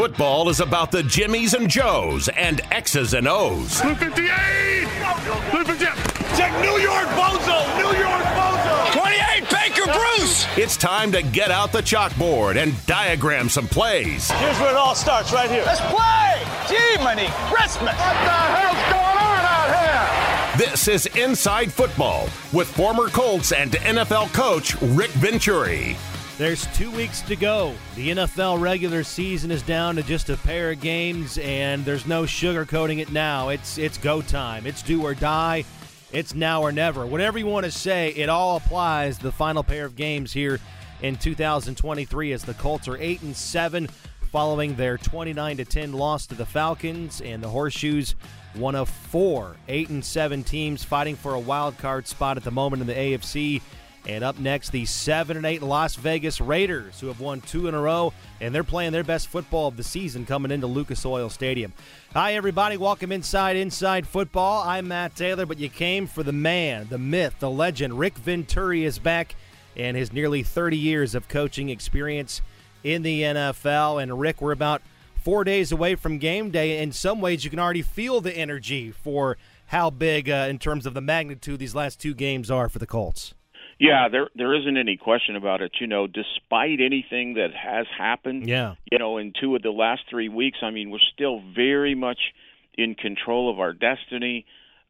Football is about the Jimmies and Joes and X's and O's. Blue 58! Blue 58! Check New York Bozo! New York Bozo! 28 Baker Bruce! It's time to get out the chalkboard and diagram some plays. Here's where it all starts, right here. Let's play! Gee, money, Christmas! What the hell's going on out here? This is Inside Football with former Colts and NFL coach Rick Venturi. There's two weeks to go. The NFL regular season is down to just a pair of games, and there's no sugarcoating it now. It's it's go time. It's do or die. It's now or never. Whatever you want to say, it all applies. The final pair of games here in 2023 as the Colts are eight and seven, following their 29 to 10 loss to the Falcons, and the Horseshoes one of four eight and seven teams fighting for a wild card spot at the moment in the AFC. And up next, the 7 and 8 Las Vegas Raiders, who have won two in a row, and they're playing their best football of the season coming into Lucas Oil Stadium. Hi, everybody. Welcome inside Inside Football. I'm Matt Taylor, but you came for the man, the myth, the legend. Rick Venturi is back, and his nearly 30 years of coaching experience in the NFL. And Rick, we're about four days away from game day. In some ways, you can already feel the energy for how big, uh, in terms of the magnitude, these last two games are for the Colts. Yeah, there there isn't any question about it. You know, despite anything that has happened, yeah, you know, in two of the last three weeks, I mean, we're still very much in control of our destiny.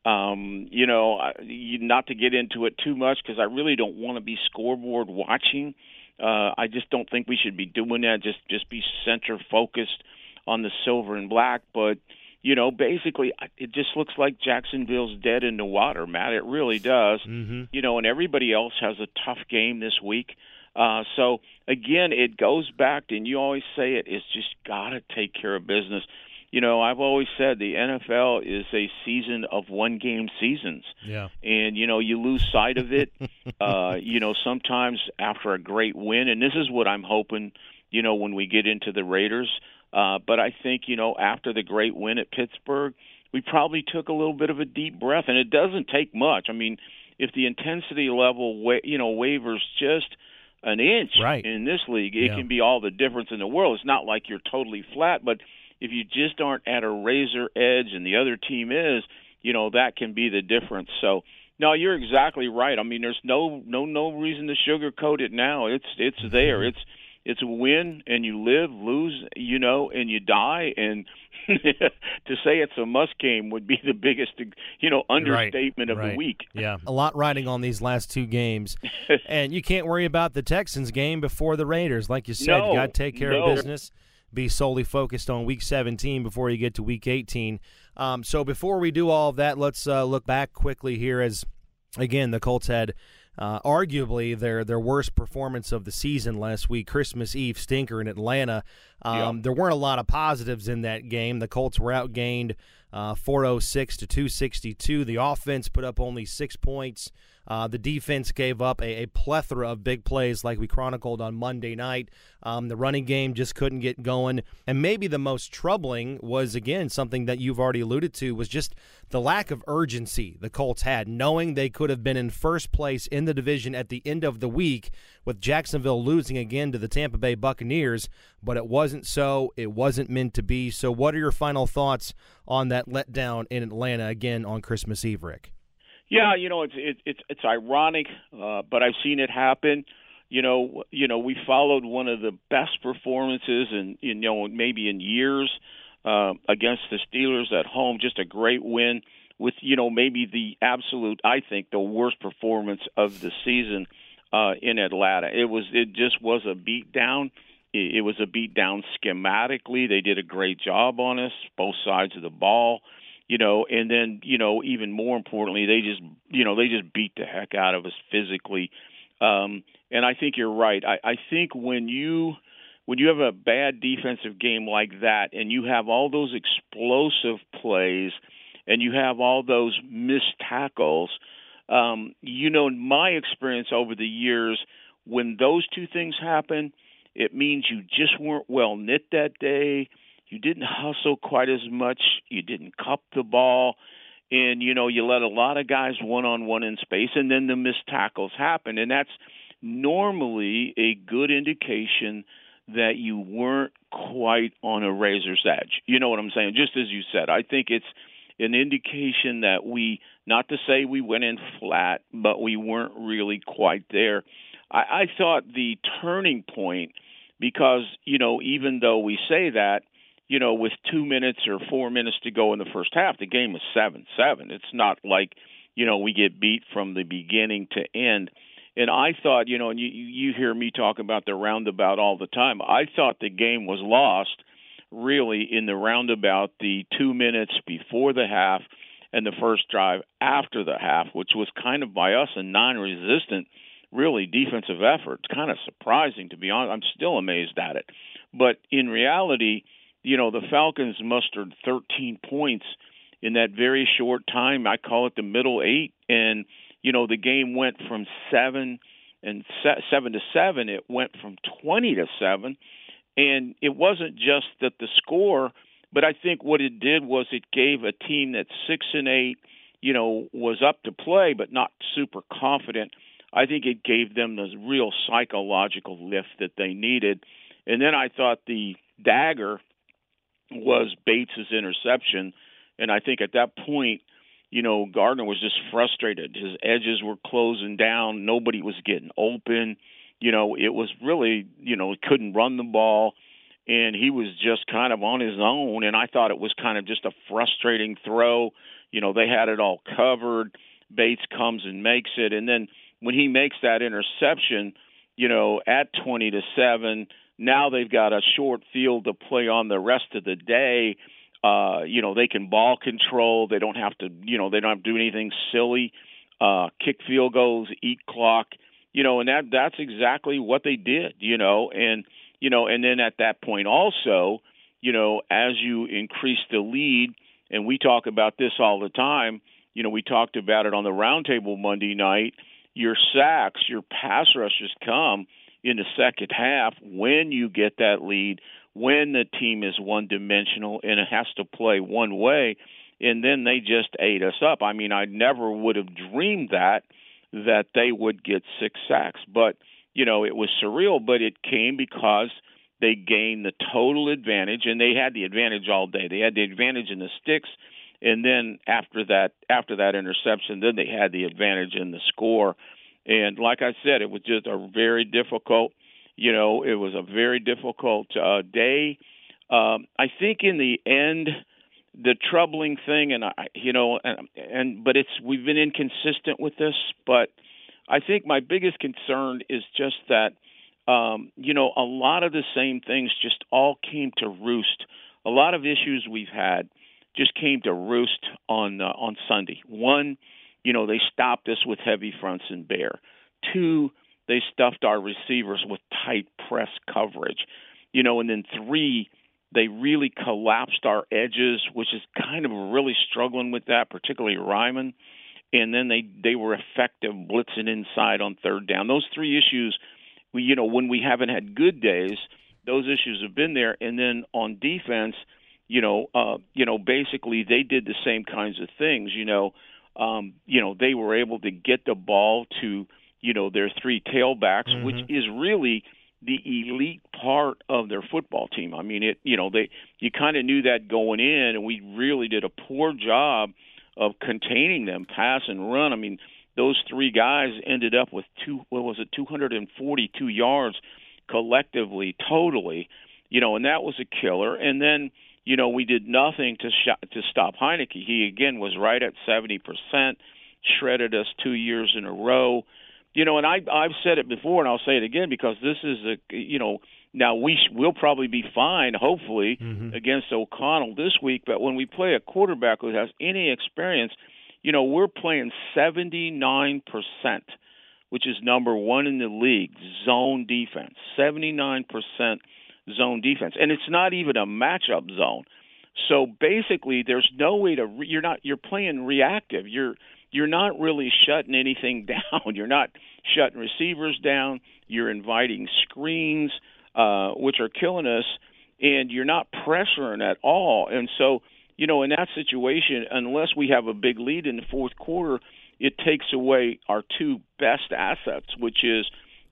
Um, you know, not to get into it too much because I really don't want to be scoreboard watching. Uh, I just don't think we should be doing that. Just just be center focused on the silver and black. But you know, basically, it just looks like Jacksonville's dead in the water, Matt. It really does. Mm-hmm. You know, and everybody else has a tough game this week. Uh, so again, it goes back, and you always say it. It's just got to take care of business. You know, I've always said the NFL is a season of one game seasons. Yeah. And you know, you lose sight of it. uh, you know, sometimes after a great win, and this is what I'm hoping. You know, when we get into the Raiders uh, but I think, you know, after the great win at Pittsburgh, we probably took a little bit of a deep breath, and it doesn't take much. I mean, if the intensity level, wa- you know, wavers just an inch right. in this league, it yeah. can be all the difference in the world. It's not like you're totally flat, but if you just aren't at a razor edge and the other team is, you know, that can be the difference. So, no, you're exactly right. I mean, there's no no no reason to sugarcoat it now. It's it's there. It's it's a win and you live, lose, you know, and you die. And to say it's a must game would be the biggest, you know, understatement right, of right. the week. Yeah, a lot riding on these last two games, and you can't worry about the Texans game before the Raiders. Like you said, no, you got to take care no. of business. Be solely focused on Week 17 before you get to Week 18. Um, so before we do all of that, let's uh, look back quickly here. As again, the Colts had uh, arguably their their worst performance of the season last week, Christmas Eve stinker in Atlanta. Um, yeah. There weren't a lot of positives in that game. The Colts were outgained uh, 406 to 262. The offense put up only six points. Uh, the defense gave up a, a, plethora of big plays, like we chronicled on Monday night. Um, the running game just couldn't get going, and maybe the most troubling was again something that you've already alluded to was just the lack of urgency the Colts had, knowing they could have been in first place in the division at the end of the week, with Jacksonville losing again to the Tampa Bay Buccaneers. But it wasn't so. It wasn't meant to be. So, what are your final thoughts on that letdown in Atlanta again on Christmas Eve, Rick? Yeah, you know it's it, it's it's ironic, uh, but I've seen it happen. You know, you know we followed one of the best performances in you know maybe in years uh, against the Steelers at home. Just a great win with you know maybe the absolute I think the worst performance of the season uh, in Atlanta. It was it just was a beatdown. It, it was a beatdown schematically. They did a great job on us, both sides of the ball you know, and then you know even more importantly, they just you know they just beat the heck out of us physically. Um, and I think you're right. I, I think when you when you have a bad defensive game like that, and you have all those explosive plays, and you have all those missed tackles, um, you know, in my experience over the years, when those two things happen, it means you just weren't well knit that day you didn't hustle quite as much. You didn't cup the ball. And, you know, you let a lot of guys one on one in space, and then the missed tackles happen. And that's normally a good indication that you weren't quite on a razor's edge. You know what I'm saying? Just as you said, I think it's an indication that we, not to say we went in flat, but we weren't really quite there. I, I thought the turning point, because, you know, even though we say that, you know, with two minutes or four minutes to go in the first half, the game was 7 7. It's not like, you know, we get beat from the beginning to end. And I thought, you know, and you, you hear me talk about the roundabout all the time. I thought the game was lost really in the roundabout the two minutes before the half and the first drive after the half, which was kind of by us a non resistant, really defensive effort. It's kind of surprising, to be honest. I'm still amazed at it. But in reality, you know, the Falcons mustered 13 points in that very short time. I call it the middle eight. And, you know, the game went from seven and seven to seven. It went from 20 to seven and it wasn't just that the score, but I think what it did was it gave a team that six and eight, you know, was up to play but not super confident. I think it gave them the real psychological lift that they needed. And then I thought the dagger was Bates's interception, and I think at that point, you know, Gardner was just frustrated. His edges were closing down. Nobody was getting open you know, it was really, you know, couldn't run the ball and he was just kind of on his own and I thought it was kind of just a frustrating throw. You know, they had it all covered. Bates comes and makes it and then when he makes that interception, you know, at 20 to 7, now they've got a short field to play on the rest of the day. Uh, you know, they can ball control. They don't have to, you know, they don't have to do anything silly. Uh, kick field goals, eat clock you know, and that that's exactly what they did, you know, and you know, and then at that point also, you know, as you increase the lead, and we talk about this all the time, you know, we talked about it on the roundtable Monday night. Your sacks, your pass rushes come in the second half when you get that lead, when the team is one dimensional and it has to play one way, and then they just ate us up. I mean, I never would have dreamed that that they would get six sacks. But, you know, it was surreal, but it came because they gained the total advantage and they had the advantage all day. They had the advantage in the sticks and then after that after that interception, then they had the advantage in the score. And like I said, it was just a very difficult, you know, it was a very difficult uh, day. Um, I think in the end, the troubling thing, and I, you know, and, and but it's we've been inconsistent with this, but I think my biggest concern is just that, um, you know, a lot of the same things just all came to roost. A lot of issues we've had just came to roost on uh, on Sunday. One, you know, they stopped us with heavy fronts and bear. Two, they stuffed our receivers with tight press coverage. You know, and then three, they really collapsed our edges, which is kind of really struggling with that, particularly Raimann. And then they they were effective blitzing inside on third down. Those three issues, we, you know, when we haven't had good days, those issues have been there. And then on defense, you know, uh, you know, basically they did the same kinds of things. You know, um, you know, they were able to get the ball to, you know, their three tailbacks, mm-hmm. which is really the elite part of their football team. I mean, it you know they you kind of knew that going in, and we really did a poor job of containing them, pass and run. I mean, those three guys ended up with two what was it, 242 yards collectively, totally, you know, and that was a killer. And then you know we did nothing to sh- to stop Heinicke. He again was right at 70 percent, shredded us two years in a row you know, and I I've said it before, and I'll say it again because this is a you know now we sh- we'll probably be fine, hopefully, mm-hmm. against O'Connell this week. But when we play a quarterback who has any experience, you know, we're playing seventy nine percent, which is number one in the league zone defense. Seventy nine percent zone defense, and it's not even a matchup zone. So basically, there's no way to re- you're not you're playing reactive. You're you're not really shutting anything down. You're not shutting receivers down. You're inviting screens, uh, which are killing us, and you're not pressuring at all. And so, you know, in that situation, unless we have a big lead in the fourth quarter, it takes away our two best assets, which is,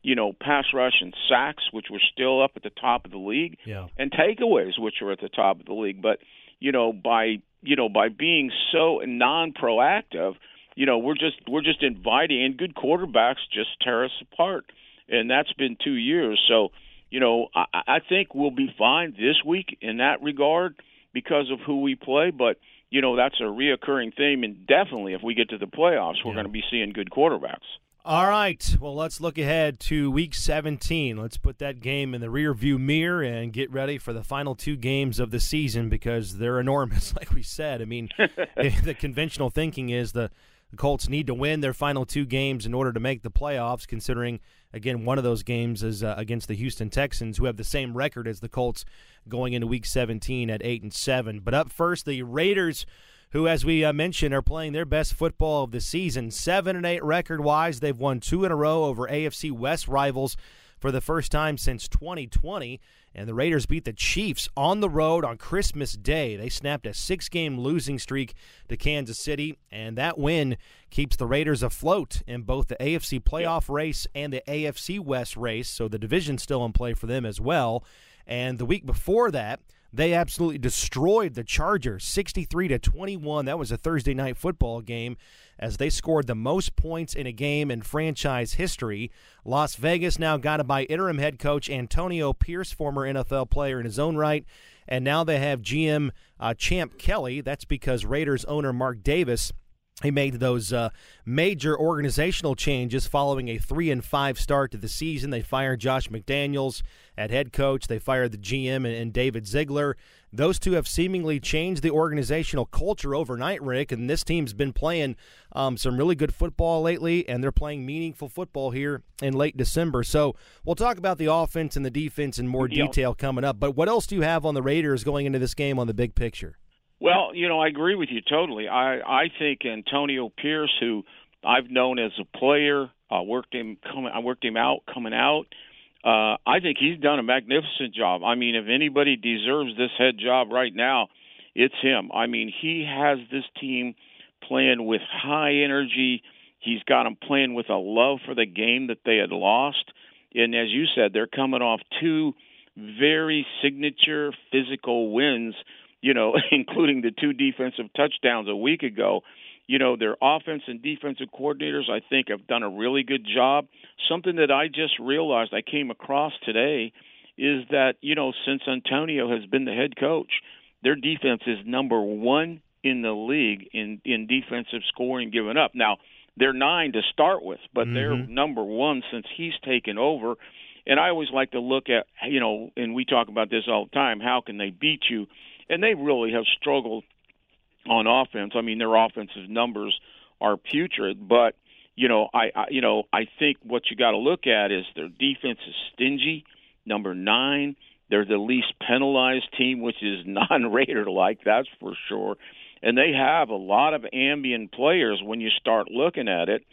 you know, pass rush and sacks, which were still up at the top of the league, Yeah. and takeaways, which were at the top of the league. But you know, by you know, by being so non-proactive, you know, we're just we're just inviting, and good quarterbacks just tear us apart, and that's been two years. So, you know, I, I think we'll be fine this week in that regard because of who we play, but. You know that's a reoccurring theme, and definitely if we get to the playoffs, we're Yeah. going to be seeing good quarterbacks. All right. Well, let's look ahead to week 17. Let's put that game in the rear view mirror and get ready for the final two games of the season because they're enormous, like we said. I mean, the conventional thinking is the, the Colts need to win their final two games in order to make the playoffs, considering, again, one of those games is uh, against the Houston Texans, who have the same record as the Colts going into week 17 at 8 and 7. But up first, the Raiders who, as we uh, mentioned, are playing their best football of the season. Seven and eight record wise, they've won two in a row over AFC West rivals for the first time since 2020. And the Raiders beat the Chiefs on the road on Christmas Day. They snapped a six game losing streak to Kansas City, and that win keeps the Raiders afloat in both the AFC playoff race and the AFC West race. So the division's still in play for them as well. And the week before that, they absolutely destroyed the Chargers 63 to 21. That was a Thursday night football game as they scored the most points in a game in franchise history. Las Vegas now got it by interim head coach Antonio Pierce, former NFL player in his own right. And now they have GM uh, Champ Kelly. That's because Raiders owner Mark Davis he made those uh, major organizational changes following a three and five start to the season. They fired Josh McDaniels at head coach. They fired the GM and, and David Ziegler. Those two have seemingly changed the organizational culture overnight, Rick. And this team's been playing um, some really good football lately, and they're playing meaningful football here in late December. So we'll talk about the offense and the defense in more detail coming up. But what else do you have on the Raiders going into this game on the big picture? Well, you know, I agree with you totally. I I think Antonio Pierce, who I've known as a player, uh, worked him coming, I worked him out coming out. Uh, I think he's done a magnificent job. I mean, if anybody deserves this head job right now, it's him. I mean, he has this team playing with high energy. He's got them playing with a love for the game that they had lost. And as you said, they're coming off two very signature physical wins, you know, including the two defensive touchdowns a week ago. You know, their offense and defensive coordinators, I think, have done a really good job. Something that I just realized I came across today is that, you know, since Antonio has been the head coach, their defense is number one in the league in, in defensive scoring given up. Now, they're nine to start with, but mm-hmm. they're number one since he's taken over. And I always like to look at, you know, and we talk about this all the time. How can they beat you? And they really have struggled on offense. I mean, their offensive numbers are putrid, but you know, I, I you know, I think what you got to look at is their defense is stingy. Number nine, they're the least penalized team, which is non-Raider like, that's for sure. And they have a lot of ambient players when you start looking at it.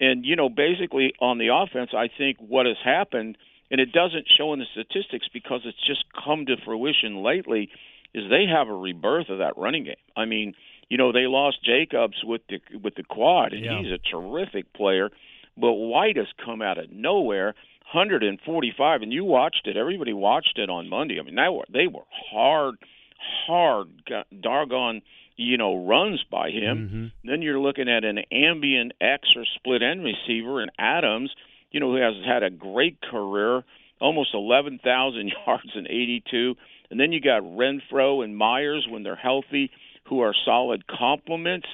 And you know, basically on the offense, I think what has happened, and it doesn't show in the statistics because it's just come to fruition lately, is they have a rebirth of that running game. I mean, you know, they lost Jacobs with the with the quad, and Yeah. he's a terrific player. But White has come out of nowhere, 145, and you watched it. Everybody watched it on Monday. I mean, they were they were hard, hard, go- doggone, you know, runs by him. Mm-hmm. Then you're looking at an ambient X or split end receiver in Adams, you know, who has had a great career, almost 11,000 yards and 82. And then you got Renfrow and Meyers when they're healthy, who are solid complements.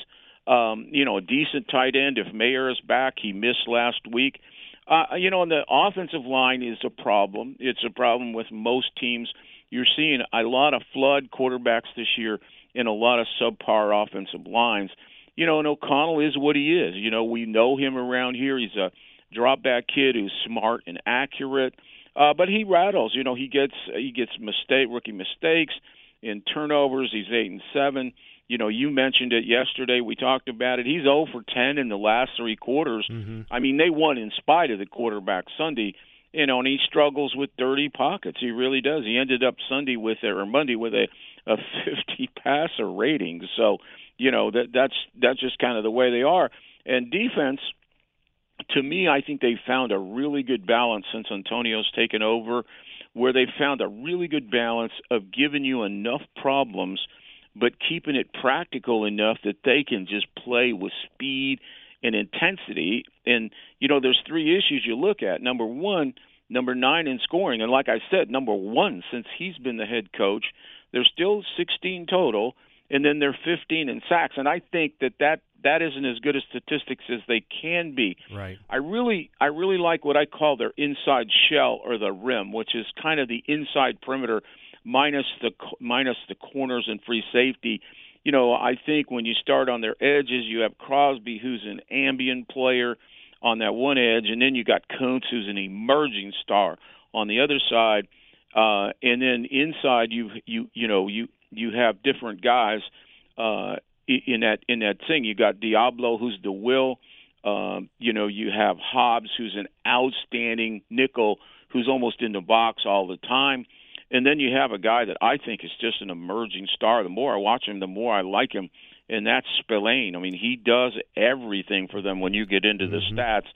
Um, you know, a decent tight end. If Mayer is back, he missed last week. Uh, you know, and the offensive line is a problem. It's a problem with most teams. You're seeing a lot of flood quarterbacks this year and a lot of subpar offensive lines. You know, and O'Connell is what he is. You know, we know him around here. He's a drop back kid who's smart and accurate. Uh, but he rattles. You know, he gets he gets mistake rookie mistakes in turnovers. He's eight and seven. You know, you mentioned it yesterday. We talked about it. He's 0 for 10 in the last three quarters. I mean, they won in spite of the quarterback Sunday. You know, and he struggles with dirty pockets. He really does. He ended up Sunday with a, or Monday with a a 50 passer rating. So, you know, that that's that's just kind of the way they are. And defense, to me, I think they found a really good balance since Antonio's taken over, where they found a really good balance of giving you enough problems, but keeping it practical enough that they can just play with speed and intensity. And you know, there's three issues you look at. Number one, number nine in scoring, and like I said, number one since he's been the head coach. They're still 16 total, and then they're 15 in sacks. And I think that that that isn't as good a statistics as they can be. Right. I really I really like what I call their inside shell or the rim, which is kind of the inside perimeter minus the minus the corners and free safety. You know, I think when you start on their edges, you have Crosby, who's an ambient player on that one edge, and then you got Koonce, who's an emerging star on the other side. Uh, and then inside, you you you know you you have different guys. Uh, in that in that thing. You got Deablo, who's the will. Um, you know, you have Hobbs, who's an outstanding nickel, who's almost in the box all the time. And then you have a guy that I think is just an emerging star. The more I watch him, the more I like him, and that's Spillane. I mean, he does everything for them when you get into the mm-hmm. stats.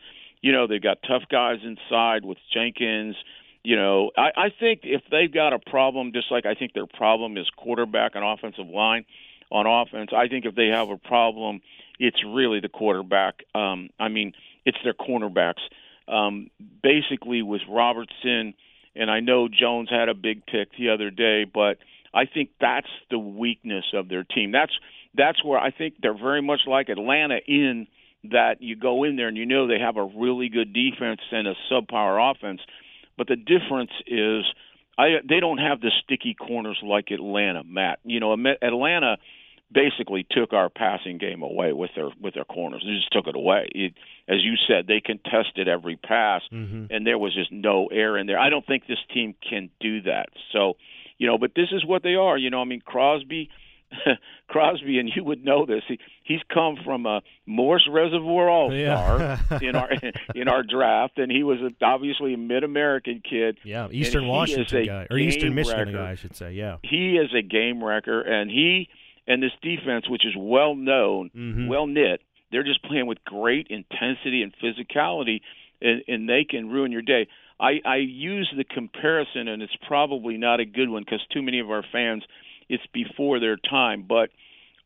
You know, they've got tough guys inside with Jenkins. You know, I, I think if they've got a problem, just like I think their problem is quarterback and offensive line, on offense. I think if they have a problem, it's really the quarterback. Um, I mean, it's their cornerbacks. Um, basically, with Robertson, and I know Jones had a big pick the other day, but I think that's the weakness of their team. That's that's where I think they're very much like Atlanta in that you go in there and you know they have a really good defense and a subpar offense, but the difference is I they don't have the sticky corners like Atlanta, Matt. You know, Atlanta basically took our passing game away with their with their corners. They just took it away. It, as you said, they contested every pass, mm-hmm. and there was just no air in there. I don't think this team can do that. So, you know, but this is what they are. You know, I mean, Crosby. Crosby, and you would know this. He he's come from a Morse Reservoir All Star yeah. in our in our draft, and he was a, obviously a Mid American kid. Yeah, Eastern Washington guy or Eastern Michigan wrecker. guy, I should say. Yeah, he is a game wrecker, and he and this defense, which is well known, mm-hmm. well knit, they're just playing with great intensity and physicality, and, and they can ruin your day. I, I use the comparison, and it's probably not a good one because too many of our fans, it's before their time. But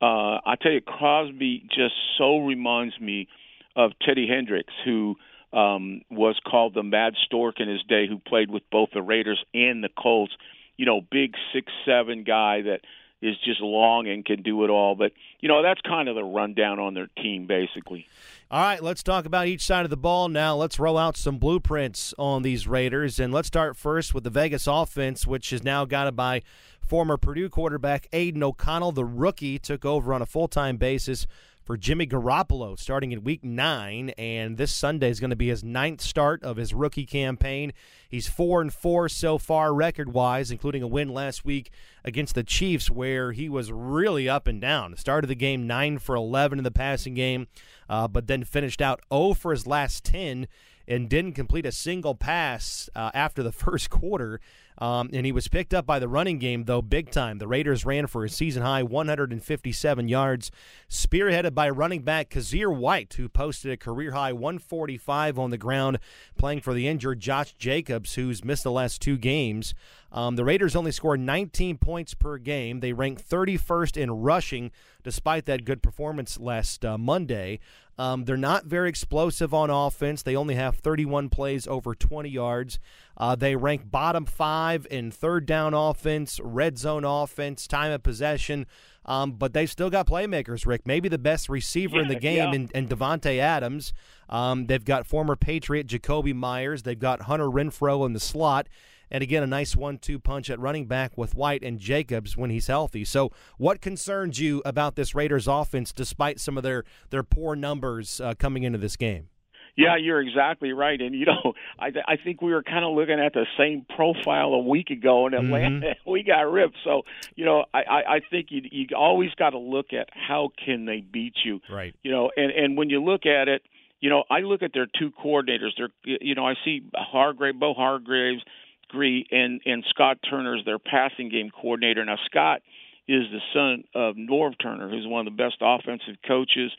uh, I tell you, Crosby just so reminds me of Teddy Hendricks, who um, was called the Mad Stork in his day, who played with both the Raiders and the Colts. You know, big six seven guy that is just long and can do it all. But you know that's kind of the rundown on their team, basically. All right, let's talk about each side of the ball now. Let's roll out some blueprints on these Raiders, and let's start first with the Vegas offense, which is now guided by former Purdue quarterback Aidan O'Connell. The rookie took over on a full time basis for Jimmy Garoppolo starting in week nine, and this Sunday is going to be his ninth start of his rookie campaign. He's four and four so far record wise, including a win last week against the Chiefs, where he was really up and down. Started the game nine for eleven in the passing game, uh, but then finished out 0 for his last ten and didn't complete a single pass uh, after the first quarter. Um, and he was picked up by the running game, though, big time. The Raiders ran for a season high 157 yards, spearheaded by running back Kyzir White, who posted a career high 145 on the ground, playing for the injured Josh Jacobs, who's missed the last two games. Um, the Raiders only scored 19 points per game. They rank 31st in rushing, despite that good performance last uh, Monday. Um, they're not very explosive on offense. They only have 31 plays over 20 yards. Uh, they rank bottom five in third down offense, red zone offense, time of possession. Um, but they've still got playmakers, Rick. Maybe the best receiver yeah, in the game yeah. in, in Adams. Um, they've got former Patriot Jakobi Meyers. They've got Hunter Renfrow in the slot. And again, a nice one two punch at running back with White and Jacobs when he's healthy. So, what concerns you about this Raiders offense despite some of their, their poor numbers uh, coming into this game? Yeah, you're exactly right. And you know, I I think we were kind of looking at the same profile a week ago in Atlanta. Mm-hmm. we got ripped. So you know, I I, I think you you always got to look at how can they beat you. Right. You know, and and when you look at it, you know, I look at their two coordinators. They're you know, I see Hargrave, Bo Hargraves Gree and and Scott Turner's their passing game coordinator. Now Scott is the son of Norv Turner, who's one of the best offensive coaches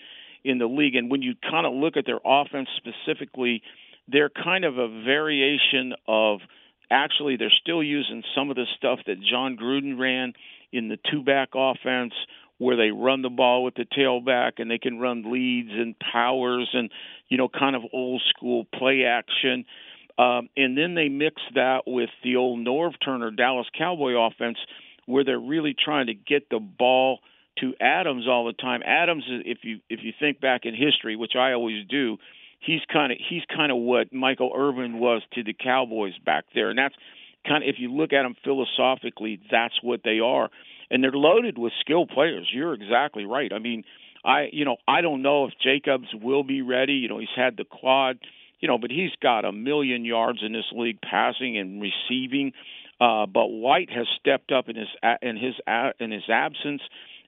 in the league. And when you kind of look at their offense specifically, they're kind of a variation of actually they're still using some of the stuff that Jon Gruden ran in the two back offense where they run the ball with the tailback and they can run leads and powers and you know kind of old school play action um, and then they mix that with the old Norv Turner Dallas Cowboy offense where they're really trying to get the ball to Adams all the time. Adams, if you if you think back in history, which I always do, he's kind of he's kind of what Michael Irvin was to the Cowboys back there, and that's kind of if you look at them philosophically, that's what they are, and they're loaded with skilled players. You're exactly right. I mean, I you know I don't know if Jacobs will be ready. You know, he's had the quad, you know, but he's got a million yards in this league passing and receiving. Uh, but White has stepped up in his in his in his absence.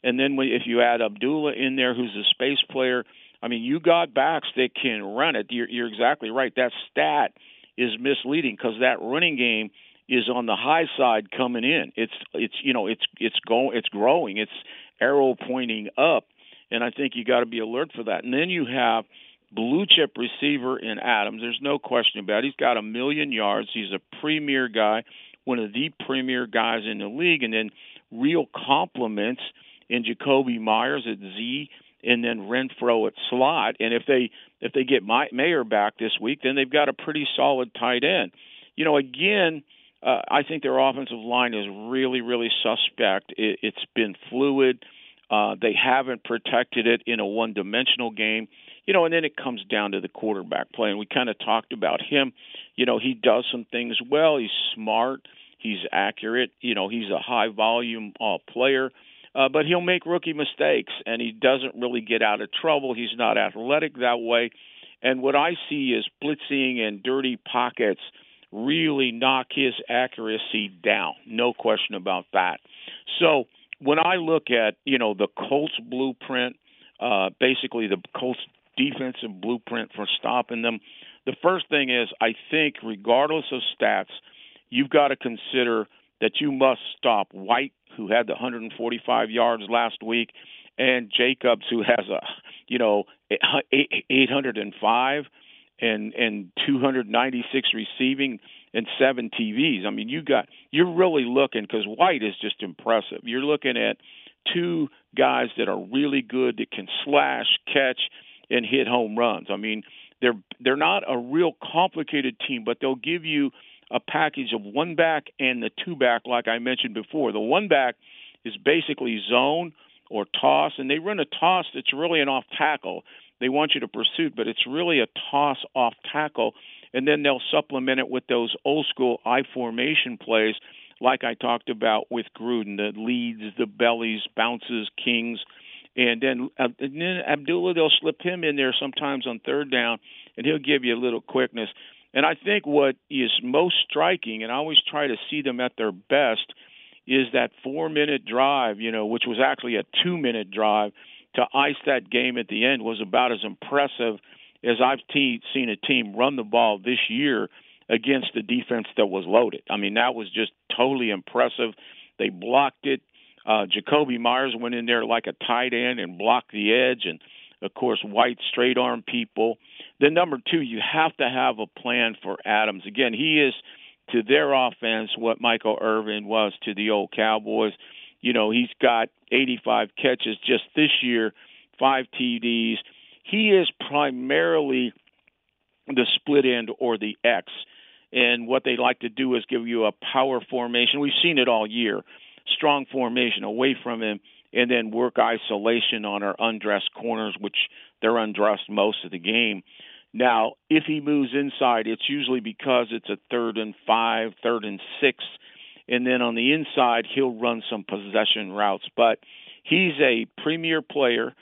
And then if you add Abdullah in there, who's a space player, I mean, you got backs that can run it. You're, you're exactly right. That stat is misleading because that running game is on the high side coming in. It's it's you know it's it's going it's growing. It's arrow pointing up, and I think you got to be alert for that. And then you have blue chip receiver in Adams. There's no question about it. He's got a million yards. He's a premier guy, one of the premier guys in the league, and then real compliments – in Jakobi Meyers at Z and then Renfrow at slot. And if they if they get My, Mayer back this week, then they've got a pretty solid tight end. You know, again, uh, I think their offensive line is really really suspect. It, it's been fluid. Uh, they haven't protected it in a one-dimensional game. You know, and then it comes down to the quarterback play, and we kind of talked about him. You know, he does some things well. He's smart. He's accurate. You know, he's a high volume uh, player uh, but he'll make rookie mistakes, and he doesn't really get out of trouble. He's not athletic that way. And what I see is blitzing and dirty pockets really knock his accuracy down. No question about that. So when I look at you know the Colts blueprint, uh, basically the Colts defensive blueprint for stopping them, the first thing is I think regardless of stats, you've got to consider that you must stop White, who had the 145 yards last week, and Jacobs, who has a, you know, 805 and and 296 receiving and seven TVs. I mean, you got you're really looking because White is just impressive. You're looking at two guys that are really good that can slash, catch, and hit home runs. I mean, they're they're not a real complicated team, but they'll give you a package of one back and the two back, like I mentioned before. The one back is basically zone or toss, and they run a toss that's really an off tackle. They want you to pursue, but it's really a toss off tackle, and then they'll supplement it with those old school I formation plays, like I talked about with Gruden, the leads, the bellies, bounces, kings. And then, uh, and then Abdullah, they'll slip him in there sometimes on third down, and he'll give you a little quickness. And I think what is most striking, and I always try to see them at their best, is that four minute drive, you know, which was actually a two minute drive to ice that game at the end was about as impressive as I've te- seen a team run the ball this year against the defense that was loaded. I mean, that was just totally impressive. They blocked it. Uh, Jakobi Meyers went in there like a tight end and blocked the edge, and of course, White straight arm people. Then number two, you have to have a plan for Adams. Again, he is to their offense what Michael Irvin was to the old Cowboys. You know, he's got 85 catches just this year, five TDs. He is primarily the split end or the X. And what they like to do is give you a power formation. We've seen it all year. Strong formation away from him and then work isolation on our undressed corners, which they're undressed most of the game. Now, if he moves inside, it's usually because it's a third and five, third and six, and then on the inside, he'll run some possession routes. But he's a premier player.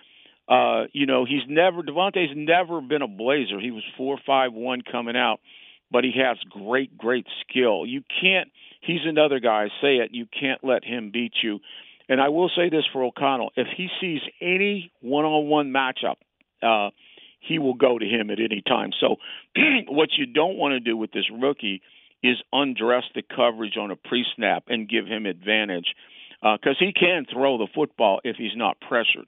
Uh, you know, he's never Davante's never been a blazer. He was four five one coming out, but he has great, great skill. You can't. He's another guy. Say it. You can't let him beat you. And I will say this for O'Connell: if he sees any one-on-one matchup, uh, he will go to him at any time. So, what you don't want to do with this rookie is undress the coverage on a pre-snap and give him advantage because uh, he can throw the football if he's not pressured.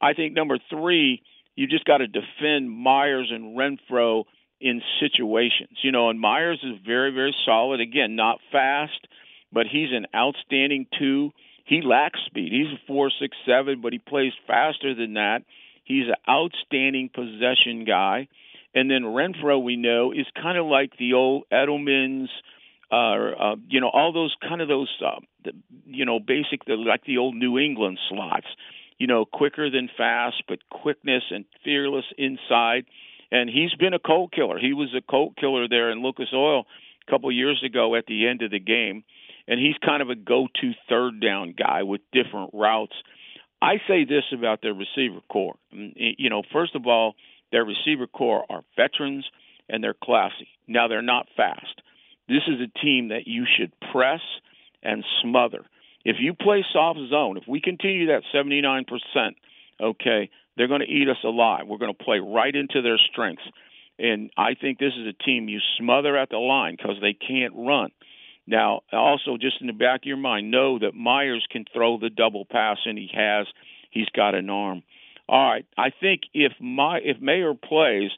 I think number three, you just got to defend Meyers and Renfrow in situations. You know, and Meyers is very, very solid. Again, not fast, but he's an outstanding two. He lacks speed. He's a four, six, seven, but he plays faster than that. He's an outstanding possession guy. And then Renfrow, we know, is kind of like the old Edelman's, uh, uh, you know, all those kind of those, uh, the, you know, basic, the, like the old New England slots. You know, quicker than fast, but quickness and fearless inside. And he's been a cold killer. He was a cold killer there in Lucas Oil a couple years ago at the end of the game. And he's kind of a go-to third down guy with different routes. I say this about their receiver core. Mm, you know, first of all, their receiver core are veterans and they're classy. Now they're not fast. This is a team that you should press and smother. If you play soft zone, if we continue that 79%, okay, they're going to eat us alive. We're going to play right into their strengths. And I think this is a team you smother at the line because they can't run. Now, also, just in the back of your mind, know that Meyers can throw the double pass, and he has. He's got an arm. All right, I think if my if Mayer plays,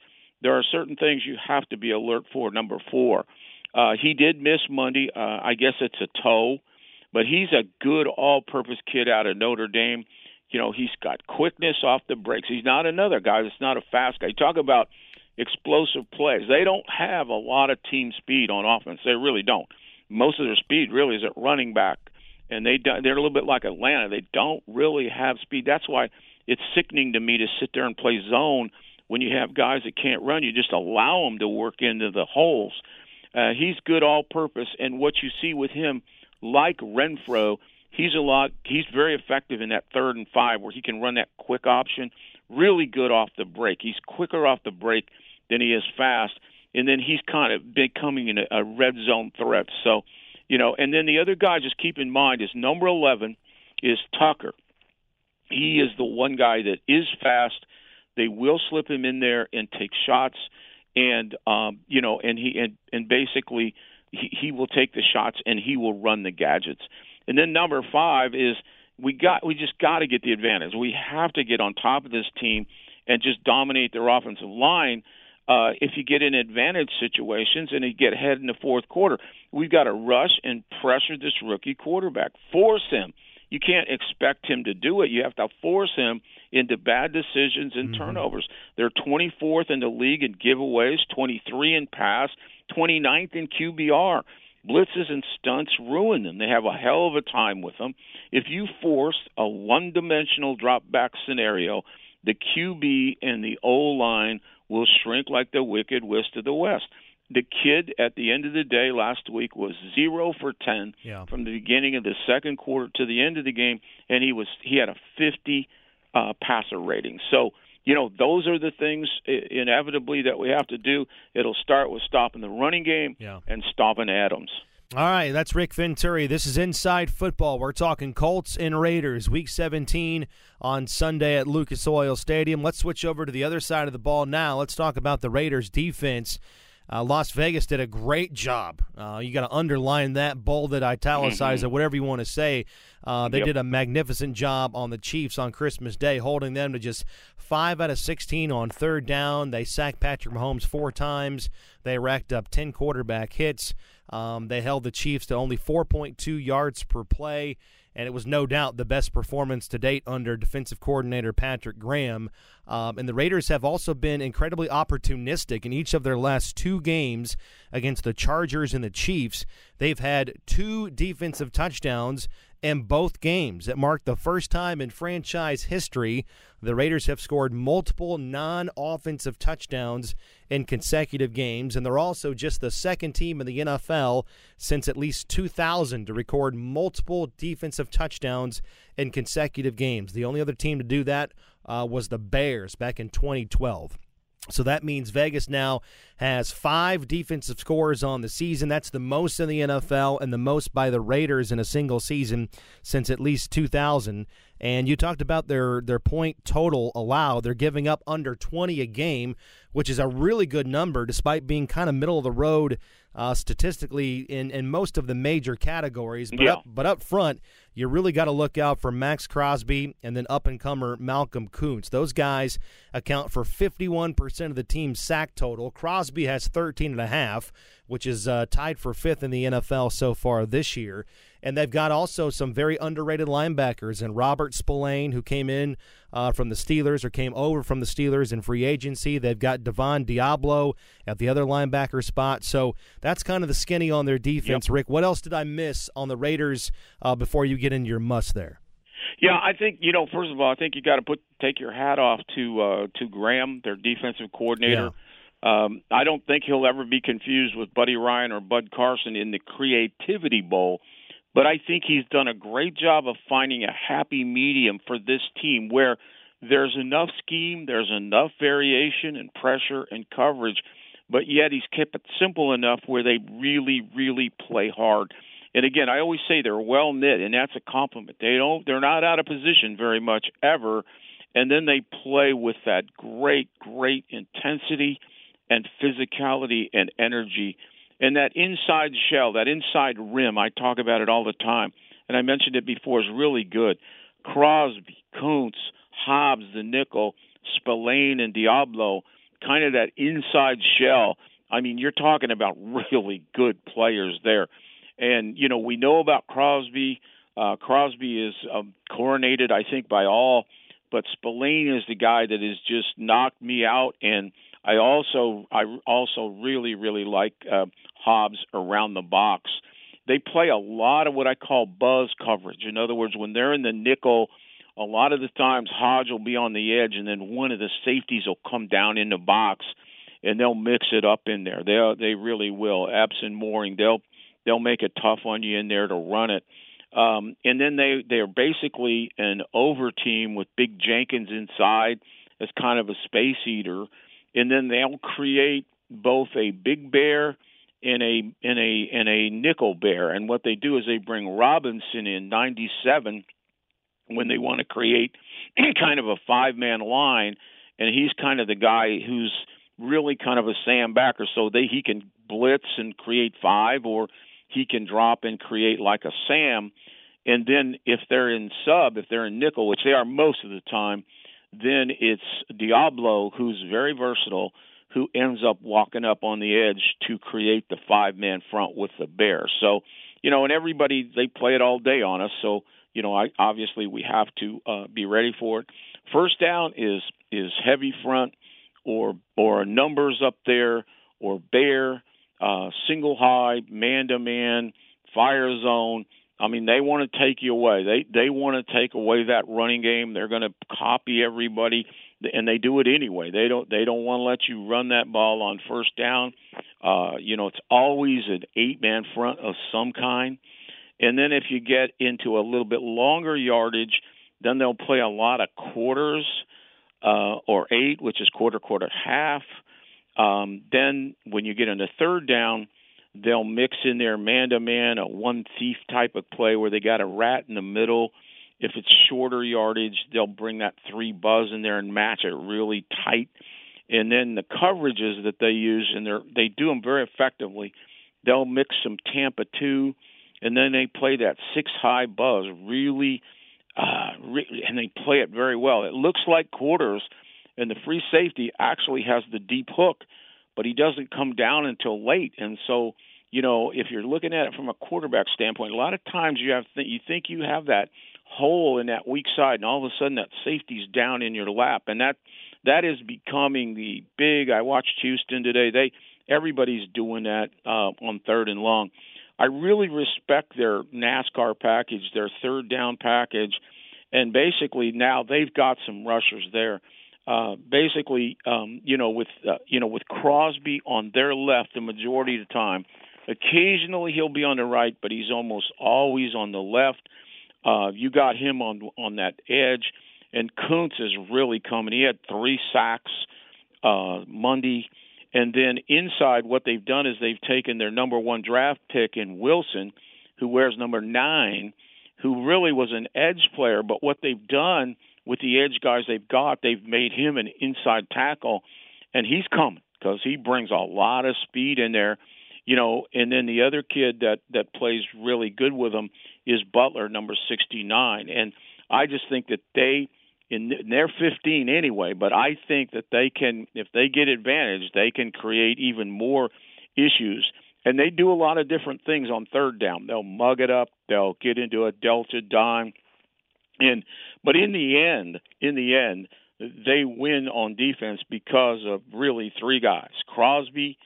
there are certain things you have to be alert for. Number four, uh, he did miss Monday. Uh, I guess it's a toe, but he's a good all-purpose kid out of Notre Dame. You know, he's got quickness off the brakes. He's not another guy that's not a fast guy. You talk about explosive plays. They don't have a lot of team speed on offense. They really don't. Most of their speed really is at running back, and they they're a little bit like Atlanta. They don't really have speed. That's why it's sickening to me to sit there and play zone when you have guys that can't run. You just allow them to work into the holes. Uh, he's good all purpose, and what you see with him, like Renfrow, he's a lot. He's very effective in that third and five where he can run that quick option. Really good off the break. He's quicker off the break than he is fast, and then he's kind of becoming a, a red zone threat. So, you know, and then the other guy, just keep in mind, is number eleven is Tucker he is the one guy that is fast. They will slip him in there and take shots, and um, you know, and he and and basically he, he will take the shots and he will run the gadgets. And then number five is we got we just got to get the advantage. We have to get on top of this team and just dominate their offensive line. Uh, if you get in advantage situations and you get ahead in the fourth quarter, we've got to rush and pressure this rookie quarterback, force him you can't expect him to do it. You have to force him into bad decisions and mm-hmm. turnovers. They're 24th in the league in giveaways, 23 in pass, 29th in QBR. Blitzes and stunts ruin them. They have a hell of a time with them. If you force a one dimensional drop back scenario, the QB and the O line will shrink like the wicked west of the west the kid at the end of the day last week was zero for ten yeah. from the beginning of the second quarter to the end of the game, and he was he had a fifty uh, passer rating. So you know those are the things inevitably that we have to do. It'll start with stopping the running game yeah. and stopping Adams. All right, that's Rick Venturi. This is Inside Football. We're talking Colts and Raiders, Week 17 on Sunday at Lucas Oil Stadium. Let's switch over to the other side of the ball now. Let's talk about the Raiders' defense. Uh, Las Vegas did a great job. Uh, you got to underline that, bold it, italicize mm-hmm. it, whatever you want to say. Uh, they yep. did a magnificent job on the Chiefs on Christmas Day, holding them to just five out of 16 on third down. They sacked Patrick Mahomes four times. They racked up 10 quarterback hits. Um, they held the Chiefs to only 4.2 yards per play and it was no doubt the best performance to date under defensive coordinator Patrick Graham. Um, and the Raiders have also been incredibly opportunistic in each of their last two games against the Chargers and the Chiefs. They've had two defensive touchdowns in both games. It marked the first time in franchise history the Raiders have scored multiple non offensive touchdowns in consecutive games, and they're also just the second team in the NFL since at least 2000 to record multiple defensive touchdowns in consecutive games. The only other team to do that uh, was the Bears back in 2012. So that means Vegas now has five defensive scores on the season. That's the most in the NFL and the most by the Raiders in a single season since at least 2000. And you talked about their their point total allowed. They're giving up under 20 a game, which is a really good number, despite being kind of middle of the road uh, statistically in, in most of the major categories. But Yeah. up, but up front, you really got to look out for Maxx Crosby and then up and comer Malcolm Koonce. Those guys account for 51% of the team's sack total. Crosby has 13 and a half, which is uh, tied for fifth in the NFL so far this year. And they've got also some very underrated linebackers and Robert Spillane, who came in uh, from the Steelers or came over from the Steelers in free agency. They've got Divine Deablo at the other linebacker spot. So that's kind of the skinny on their defense. Rick, what else did I miss on the Raiders uh, before you get into your must there? Yeah, I think you know. First of all, I think you got to put take your hat off to uh, to Graham, their defensive coordinator. Um, I don't think he'll ever be confused with Buddy Ryan or Bud Carson in the Creativity Bowl, but I think he's done a great job of finding a happy medium for this team where there's enough scheme, there's enough variation and pressure and coverage, but yet he's kept it simple enough where they really, really play hard. And again, I always say they're well knit, and that's a compliment. They don't, they're not out of position very much ever, and then they play with that great, great intensity and physicality and energy, and that inside shell, that inside rim. I talk about it all the time, and I mentioned it before. Is really good. Crosby, Koonce, Hobbs, the nickel, Spillane, and Deablo, kind of that inside shell. I mean, you're talking about really good players there. And, you know, we know about Crosby. Uh, Crosby is um, coronated, I think, by all, but Spillane is the guy that has just knocked me out. And I also, I also really, really like uh, Hobbs around the box. They play a lot of what I call buzz coverage. In other words, when they're in the nickel, a lot of the times Hodge will be on the edge, and then one of the safeties will come down in the box, and they'll mix it up in there. They they really will. Epps and Moehrig, they'll they'll make it tough on you in there to run it. Um, and then they they're basically an over team with Big Jenkins inside as kind of a space eater, and then they'll create both a big bear and a and a and a nickel bear. And what they do is they bring Robinson in '97 when they want to create kind of a five man line, and he's kind of the guy who's really kind of a Sam backer, so they he can blitz and create five, or he can drop and create like a Sam. And then if they're in sub, if they're in nickel, which they are most of the time, then it's Deablo who's very versatile, who ends up walking up on the edge to create the five man front with the bear. So, you know, and everybody they play it all day on us. So, you know, I obviously we have to uh, be ready for it. First down is is heavy front or or numbers up there or bear, uh, single high, man to man, fire zone. I mean, they want to take you away. They they want to take away that running game. They're going to copy everybody, and they do it anyway. They don't they don't want to let you run that ball on first down. Uh, you know, it's always an eight man front of some kind. And then if you get into a little bit longer yardage, then they'll play a lot of quarters uh, or eight, which is quarter, quarter, half. Um, then when you get into third down, they'll mix in there man to man, a one thief type of play where they got a rat in the middle. If it's shorter yardage, they'll bring that three buzz in there and match it really tight. And then the coverages that they use, and they they do them very effectively. They'll mix some Tampa two, and then they play that six high buzz really, uh, re- and they play it very well. It looks like quarters, and the free safety actually has the deep hook, but he doesn't come down until late, and so you know if you're looking at it from a quarterback standpoint, a lot of times you have th- you think you have that hole in that weak side, and all of a sudden that safety's down in your lap, and that that is becoming the big. I watched Houston today. They everybody's doing that uh, on third and long. I really respect their NASCAR package, their third down package, and basically now they've got some rushers there. Uh, basically, um, you know, with uh, you know with Crosby on their left the majority of the time. Occasionally he'll be on the right, but he's almost always on the left. Uh, you got him on on that edge, and Koonce is really coming. He had three sacks uh, Monday, and then inside, what they've done is they've taken their number one draft pick in Wilson, who wears number nine, who really was an edge player. But what they've done with the edge guys they've got, they've made him an inside tackle, and he's coming because he brings a lot of speed in there. You know, and then the other kid that that plays really good with him is Butler, number 69, and I just think that they in they're 15 anyway, but I think that they can if they get advantage, they can create even more issues. And they do a lot of different things on third down. They'll mug it up, they'll get into a delta dime. And but in the end, in the end, they win on defense because of really three guys: Crosby,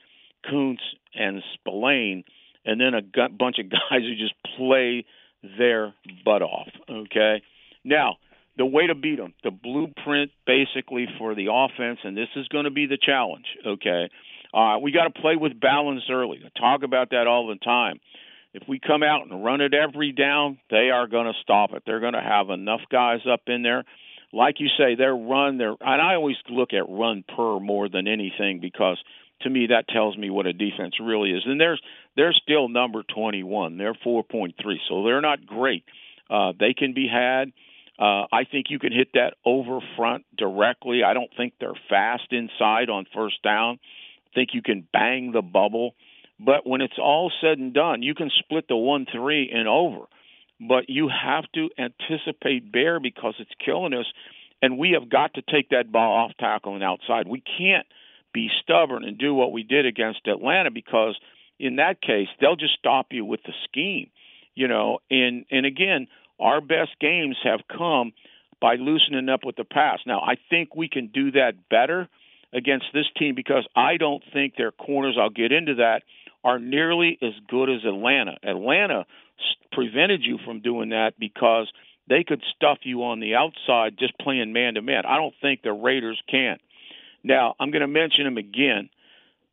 Koonce, and Spillane, and then a bunch of guys who just play their butt off. Okay, now the way to beat them, the blueprint basically for the offense, and this is going to be the challenge. Okay, uh, we got to play with balance early. I talk about that all the time. If we come out and run it every down, they are going to stop it. They're going to have enough guys up in there. Like you say, their run, their and I always look at run per more than anything because to me that tells me what a defense really is. And there's they're still number 21. They're 4.3, so they're not great. Uh, they can be had. Uh, I think you can hit that over front directly. I don't think they're fast inside on first down. I think you can bang the bubble. But when it's all said and done, you can split the 1 3 and over. But you have to anticipate Bear because it's killing us. And we have got to take that ball off tackle and outside. We can't be stubborn and do what we did against Atlanta because in that case they'll just stop you with the scheme, you know. And and again, our best games have come by loosening up with the pass. Now, I think we can do that better against this team because I don't think their corners, I'll get into that, are nearly as good as Atlanta. Atlanta prevented you from doing that because they could stuff you on the outside just playing man to man. I don't think the Raiders can. Now, I'm going to mention him again.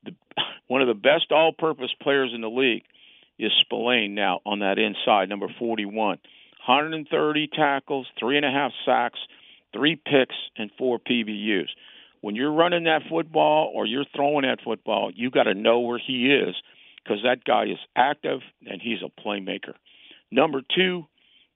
The, one of the best all purpose players in the league is Spillane now on that inside, number 41. 130 tackles, three and a half sacks, three picks, and four PBUs. When you're running that football or you're throwing that football, you got to know where he is because that guy is active and he's a playmaker. Number two,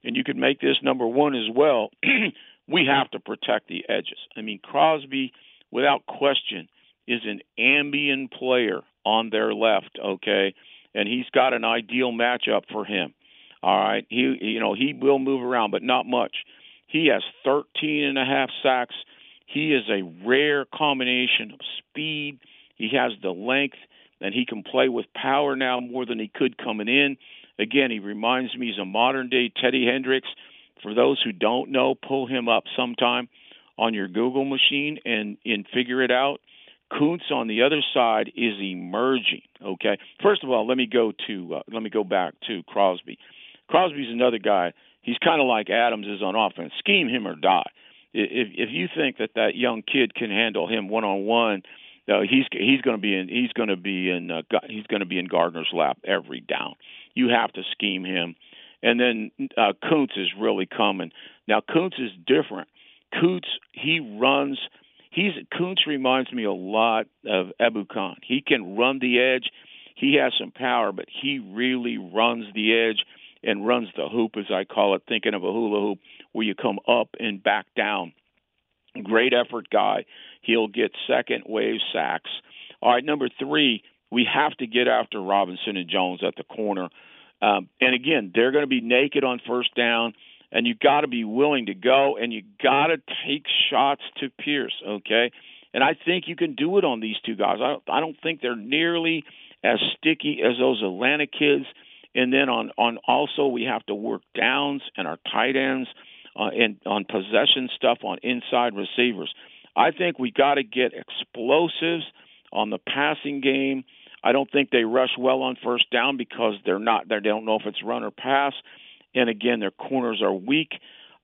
and you could make this number one as well, we have to protect the edges. I mean, Crosby, without question, is an ambient player on their left, okay? And he's got an ideal matchup for him. All right, he you know he will move around, but not much. He has 13 and a half sacks. He is a rare combination of speed. He has the length, and he can play with power now more than he could coming in. Again, he reminds me he's a modern day Teddy Hendricks. For those who don't know, pull him up sometime on your Google machine and and figure it out. Koonce on the other side is emerging. Okay, first of all, let me go to uh, let me go back to Crosby. Crosby's another guy. He's kind of like Adams is on offense. Scheme him or die. If if you think that that young kid can handle him one on one, he's he's going to be in he's going to be in uh, he's going to be in Gardner's lap every down. You have to scheme him, and then uh, Koonce is really coming. Now Koonce is different. Koonce he runs. He's Koonce reminds me a lot of Ebukam. He can run the edge. He has some power, but he really runs the edge and runs the hoop, as I call it, thinking of a hula hoop where you come up and back down. Great effort guy. He'll get second wave sacks. All right, number three, we have to get after Robinson and Jones at the corner. Um, and again, they're going to be naked on first down, and you got to be willing to go, and you got to take shots to Pierce. Okay, and I think you can do it on these two guys. I don't, I don't think they're nearly as sticky as those Atlanta kids. And then on on also we have to work downs and our tight ends uh, and on possession stuff on inside receivers. I think we got to get explosives on the passing game. I don't think they rush well on first down because they're not they don't know if it's run or pass. And again, their corners are weak.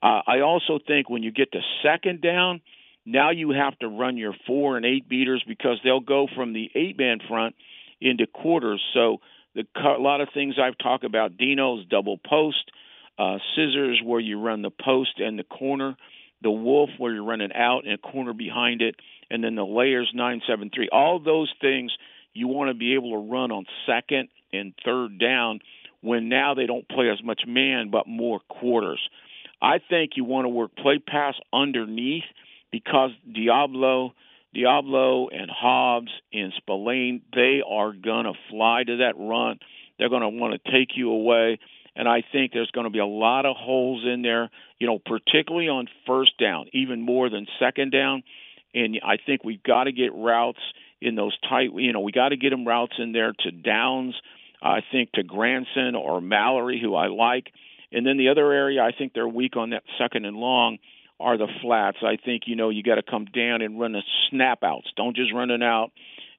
Uh, I also think when you get to second down, now you have to run your four and eight beaters because they'll go from the eight man front into quarters. So the a lot of things I've talked about. Dino's double post, uh, scissors where you run the post and the corner, the wolf where you're running out and a corner behind it, and then the layers nine seven three. All those things you want to be able to run on second and third down when now they don't play as much man but more quarters. I think you want to work play pass underneath because Deablo, Deablo and Hobbs and Spillane, they are gonna fly to that run. They're gonna want to take you away. And I think there's going to be a lot of holes in there, you know, particularly on first down, even more than second down. And I think we've got to get routes in those tight, you know, we got to get them routes in there to Downs, I think to Granson or Mallory, who I like. And then the other area I think they're weak on that second and long are the flats. I think you know you got to come down and run the snap outs. Don't just run it out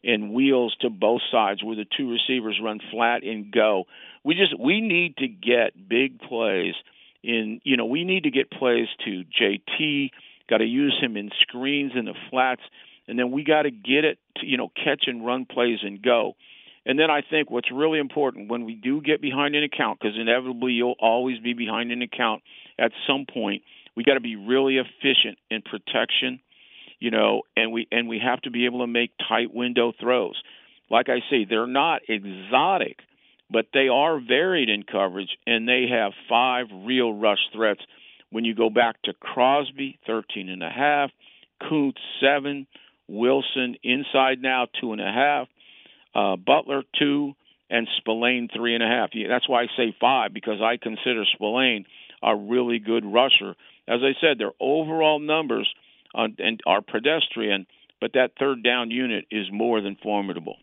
in wheels to both sides where the two receivers run flat and go. We just we need to get big plays in you know we need to get plays to JT. Got to use him in screens in the flats, and then we got to get it to you know catch and run plays and go. And then I think what's really important when we do get behind an account, because inevitably you'll always be behind an account at some point, we got to be really efficient in protection, you know, and we and we have to be able to make tight window throws. Like I say, they're not exotic, but they are varied in coverage, and they have five real rush threats. When you go back to Crosby, 13 and a half, Koonce, seven, Wilson inside now, two and a half, uh, Butler, two, and Spillane, three and a half. That's why I say five, because I consider Spillane a really good rusher as I said, their overall numbers on, and are pedestrian, but that third down unit is more than formidable.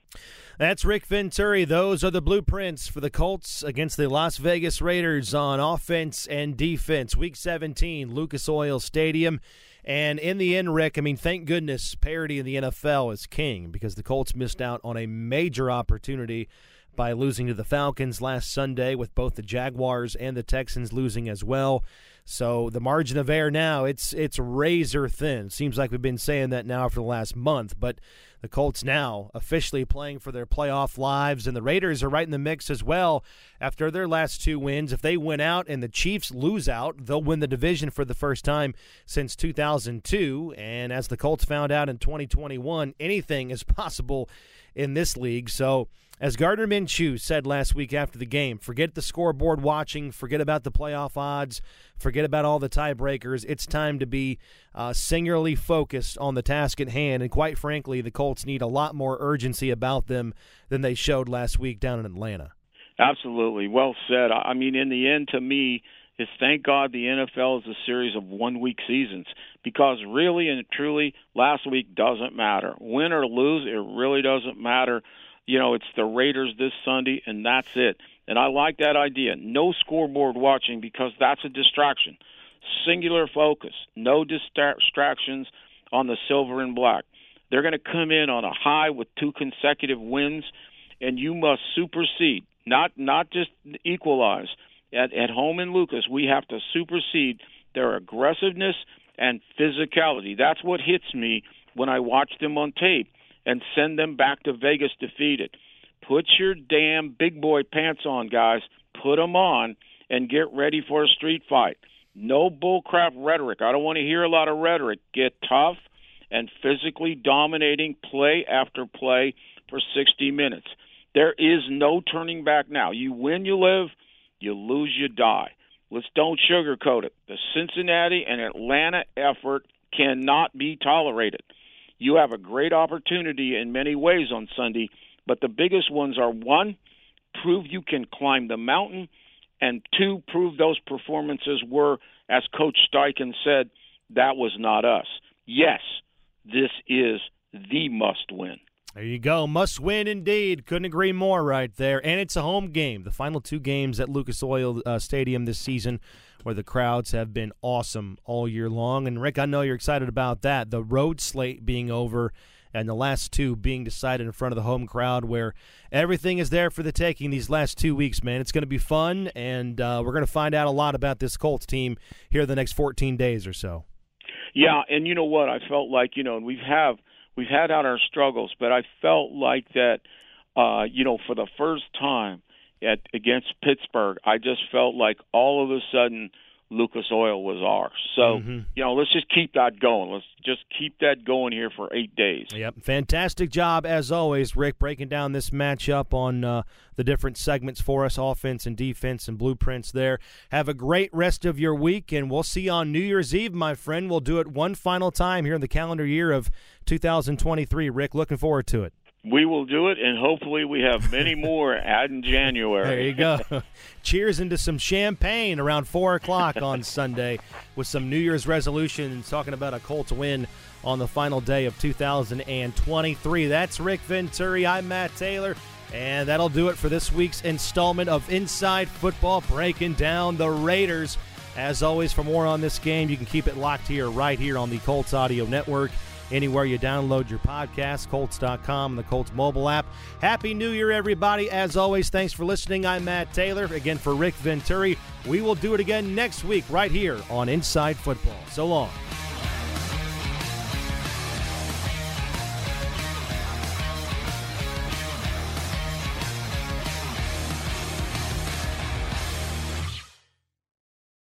That's Rick Venturi. Those are the blueprints for the Colts against the Las Vegas Raiders on offense and defense. Week 17, Lucas Oil Stadium. And in the end, Rick, I mean, thank goodness parity in the NFL is king because the Colts missed out on a major opportunity by losing to the Falcons last Sunday, with both the Jaguars and the Texans losing as well. So the margin of error now it's it's razor thin. Seems like we've been saying that now for the last month, but the Colts now officially playing for their playoff lives, and the Raiders are right in the mix as well after their last two wins. If they win out and the Chiefs lose out, they'll win the division for the first time since 2002. And as the Colts found out in 2021, anything is possible in this league. So as Gardner Minshew said last week after the game, forget the scoreboard watching, forget about the playoff odds, forget about all the tiebreakers. It's time to be uh, singularly focused on the task at hand. And quite frankly, the Colts need a lot more urgency about them than they showed last week down in Atlanta. Absolutely. Well said. I mean, in the end, to me, is thank God the NFL is a series of one week seasons because really and truly, last week doesn't matter. Win or lose, it really doesn't matter you know, it's the Raiders this Sunday, and that's it. And I like that idea. No scoreboard watching because that's a distraction. Singular focus, no distractions on the silver and black. They're going to come in on a high with two consecutive wins, and you must supersede, not not just equalize. At, at home in Lucas, we have to supersede their aggressiveness and physicality. That's what hits me when I watch them on tape and send them back to Vegas defeated. Put your damn big boy pants on, guys. Put them on and get ready for a street fight. No bullcrap rhetoric. I don't want to hear a lot of rhetoric. Get tough and physically dominating play after play for 60 minutes. There is no turning back now. You win, you live. You lose, you die. Let's don't sugarcoat it. The Cincinnati and Atlanta effort cannot be tolerated you have a great opportunity in many ways on Sunday, but the biggest ones are one, prove you can climb the mountain, and two, prove those performances were, as Coach Steichen said, that was not us. Yes, this is the must win. There you go. Must win indeed. Couldn't agree more right there. And it's a home game. The final two games at Lucas Oil uh, Stadium this season where the crowds have been awesome all year long. And Rick, I know you're excited about that. The road slate being over and the last two being decided in front of the home crowd where everything is there for the taking these last two weeks, man. It's going to be fun, and uh, we're going to find out a lot about this Colts team here the next 14 days or so. Yeah, and you know what? I felt like, you know, and we've have we've had out our struggles, but I felt like that uh, you know, for the first time at against Pittsburgh, I just felt like all of a sudden Lucas Oil was ours. So, Mm-hmm. you know, let's just keep that going. Let's just keep that going here for eight days. Yep, fantastic job as always, Rick, breaking down this matchup on uh, the different segments for us, offense and defense and blueprints. There. Have a great rest of your week, and we'll see you on New Year's Eve, my friend. We'll do it one final time here in the calendar year of 2023. Rick, looking forward to it. We will do it, and hopefully, we have many more add in January. There you go. Cheers into some champagne around 4 o'clock on Sunday with some New Year's resolutions talking about a Colts win on the final day of 2023. That's Rick Venturi. I'm Matt Taylor. And that'll do it for this week's installment of Inside Football, breaking down the Raiders. As always, for more on this game, you can keep it locked here, right here on the Colts Audio Network anywhere you download your podcast, Colts.com, and the Colts mobile app. Happy New Year, everybody. As always, thanks for listening. I'm Matt Taylor. Again, for Rick Venturi, we will do it again next week right here on Inside Football. So long.